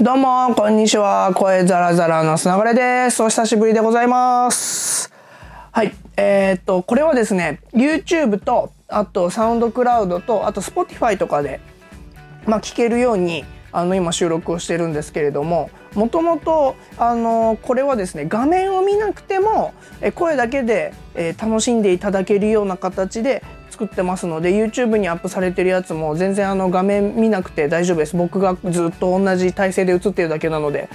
どうも、こんにちは。声ザラザラのすながれです。お久しぶりでございます。はい。えー、っと、これはですね、YouTube と、あとサウンドクラウドと、あと Spotify とかで、まあ、聞けるように、あの、今収録をしてるんですけれども、もともと、あの、これはですね、画面を見なくても、え声だけで、えー、楽しんでいただけるような形で、作ってますので YouTube にアップされてるやつも全然あの画面見なくて大丈夫です僕がずっと同じ体勢で映ってるだけなので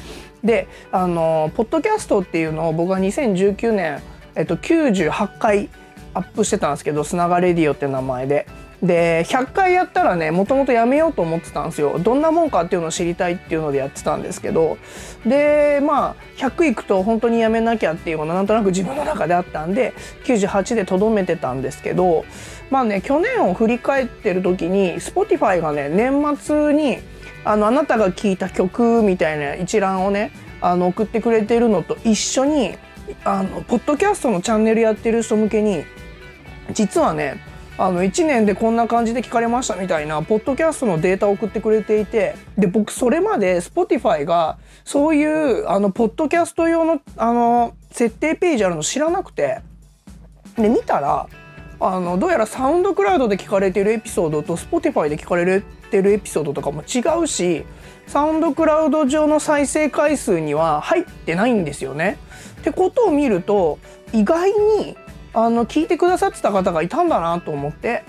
であのポッドキャストっていうのを僕は2019年、えっと、98回アップしてたんですけど「砂がレディオ」って名前で。で100回やったらねもともとやめようと思ってたんですよ。どんなもんかっていうのを知りたいっていうのでやってたんですけど。でまあ100いくと本当にやめなきゃっていうのがなんとなく自分の中であったんで98でとどめてたんですけど。まあね去年を振り返ってる時に Spotify がね年末にあのあなたが聴いた曲みたいな一覧をねあの送ってくれてるのと一緒にあのポッドキャストのチャンネルやってる人向けに実はねあの1年でこんな感じで聞かれましたみたいなポッドキャストのデータを送ってくれていてで僕それまで Spotify がそういうあのポッドキャスト用のあの設定ページあるの知らなくてで見たらあのどうやらサウンドクラウドで聞かれてるエピソードと Spotify で聞かれてるエピソードとかも違うしサウンドクラウド上の再生回数には入ってないんですよね。ってことを見ると意外にあの聞いてくださってた方がいたんだなと思って。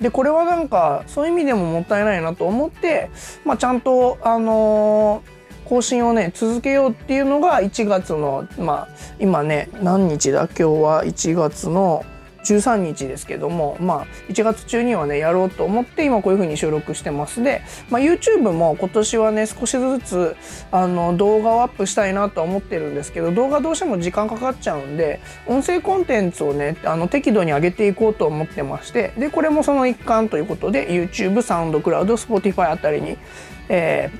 でこれはなんかそういう意味でももったいないなと思って、まあ、ちゃんとあのー更新をね続けようっていうのが1月のまあ今ね何日だ？今日は1月の13日ですけども、まあ、1月中にはねやろうと思って今こういう風に収録してます。で、まあ、YouTube も今年はね少しずつあの動画をアップしたいなと思ってるんですけど動画どうしても時間かかっちゃうんで音声コンテンツをねあの適度に上げていこうと思ってましてでこれもその一環ということで YouTube サウンドクラウド Spotify あたりに、え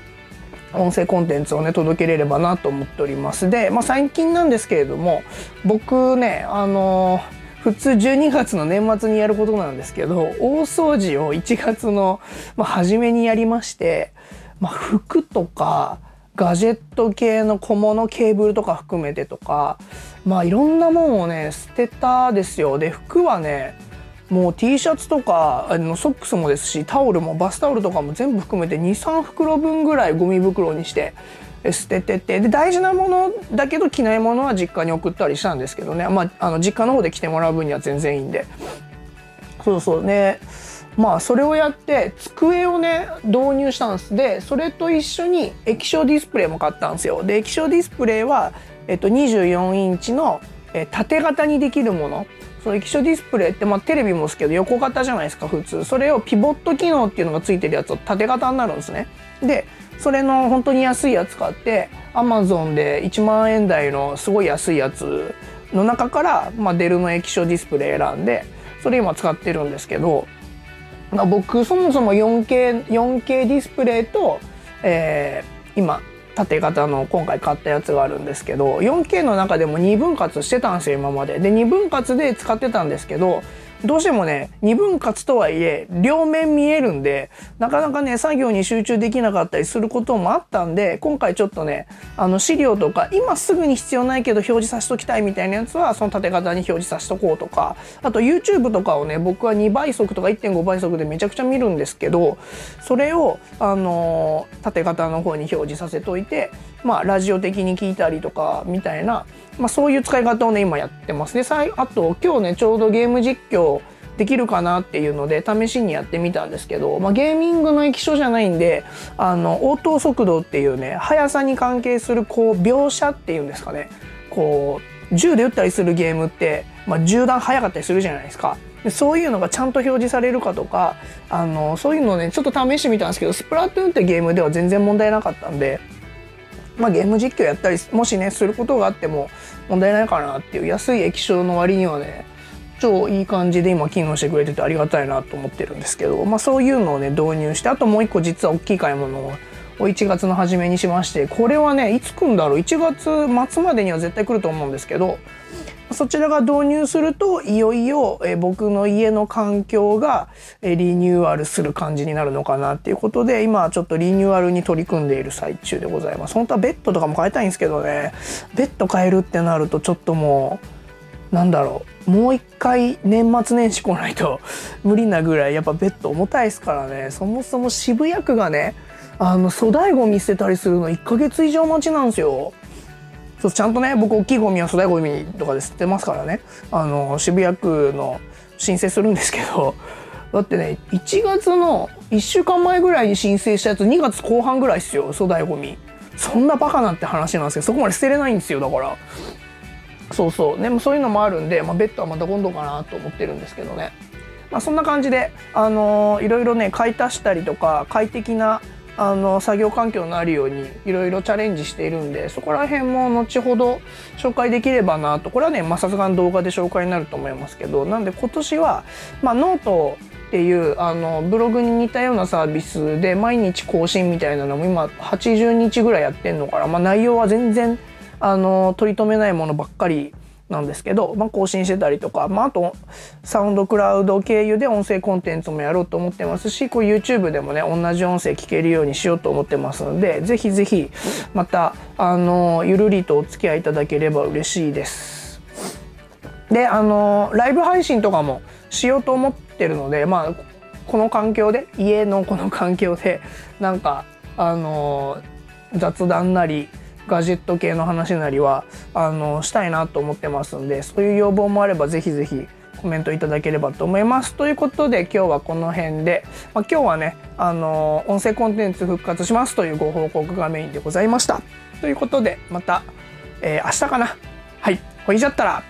ー、音声コンテンツをね届けれればなと思っております。で、まあ、最近なんですけれども僕ねあのー普通12月の年末にやることなんですけど大掃除を1月の、まあ、初めにやりまして、まあ、服とかガジェット系の小物ケーブルとか含めてとかまあいろんなもんをね捨てたですよ。で服はねもう T シャツとかあのソックスもですしタオルもバスタオルとかも全部含めて23袋分ぐらいゴミ袋にして捨てててで大事なものだけど着ないものは実家に送ったりしたんですけどね、まあ、あの実家の方で着てもらう分には全然いいんで。そうそう。ねまあそれをやって机をね導入したんです。でそれと一緒に液晶ディスプレイも買ったんですよ。で液晶ディスプレイは、えっと、24インチの、え縦型にできるもの。その液晶ディスプレイって、まあ、テレビもですけど横型じゃないですか普通。それをピボット機能っていうのがついてるやつを縦型になるんですね。でそれの本当に安いやつ買ってアマゾンで1万円台のすごい安いやつの中から、まあ、デルの液晶ディスプレイ選んでそれ今使ってるんですけど、まあ、僕そもそも 4K, 4K ディスプレイと、えー、今縦型の今回買ったやつがあるんですけど 4K の中でも2分割してたんですよ今まで。で2分割で使ってたんですけどどうしてもね、二分割とはいえ、両面見えるんで、なかなかね、作業に集中できなかったりすることもあったんで、今回ちょっとね、あの資料とか、今すぐに必要ないけど表示させときたいみたいなやつは、その縦型に表示させとこうとか、あと YouTube とかをね、僕は2倍速とか1.5倍速でめちゃくちゃ見るんですけど、それを、あの、縦型の方に表示させといて、まあ、ラジオ的に聞いたりとか、みたいな、まあ、そういう使い方をね今やってます。であと今日ねちょうどゲーム実況できるかなっていうので試しにやってみたんですけど、まあ、ゲーミングの液晶じゃないんであの応答速度っていうね速さに関係するこう描写っていうんですかねこう銃で撃ったりするゲームって、まあ、銃弾速かったりするじゃないですか。でそういうのがちゃんと表示されるかとかあのそういうのをねちょっと試してみたんですけどスプラトゥーンってゲームでは全然問題なかったんでまあ、ゲーム実況やったりもしねすることがあっても問題ないかなっていう安い液晶の割にはね超いい感じで今機能してくれててありがたいなと思ってるんですけど、まあ、そういうのをね導入してあともう一個実は大きい買い物を1月の初めにしましてこれはねいつ来るんだろう？1月末までには絶対来ると思うんですけどそちらが導入するといよいよ、僕の家の環境が、リニューアルする感じになるのかなっていうことで今ちょっとリニューアルに取り組んでいる最中でございます。本当はベッドとかも変えたいんですけどね。ベッド変えるってなるとちょっともうなんだろう。もう一回年末年始来ないと無理なぐらいやっぱベッド重たいですからね。そもそも渋谷区がねあの粗大ごみ捨てたりするの1ヶ月以上待ちなんですよ。そうちゃんとね僕大きいゴミは粗大ゴミとかで捨てますからね。あの渋谷区の申請するんですけど。だってね1月の1週間前ぐらいに申請したやつ2月後半ぐらいっすよ粗大ゴミ。そんなバカなって話なんですけどそこまで捨てれないんですよだから。そうそう。でもそういうのもあるんで、まあ、ベッドはまた今度かなと思ってるんですけどね。まあそんな感じであのー、いろいろね買い足したりとか快適なあの作業環境のあるようにいろいろチャレンジしているんでそこら辺も後ほど紹介できればなと。これはねさすがに動画で紹介になると思いますけどなんで今年は、まあ、ノートっていうあのブログに似たようなサービスで毎日更新みたいなのも今80日ぐらいやってんのかな、まあ、内容は全然あの取り留めないものばっかりなんですけど、まあ、更新してたりとか、まあ、あとサウンドクラウド経由で音声コンテンツもやろうと思ってますしこう YouTube でもね同じ音声聞けるようにしようと思ってますのでぜひぜひまたあのゆるりとお付き合いいただければ嬉しいです。であのライブ配信とかもしようと思ってるのでまあこの環境で家のこの環境でなんかあの雑談なりガジェット系の話なりはあのしたいなと思ってますんでそういう要望もあればぜひぜひコメントいただければと思います。ということで今日はこの辺で、まあ、今日はねあの音声コンテンツ復活しますというご報告がメインでございました。ということでまた、えー、明日かなはいほいじゃったら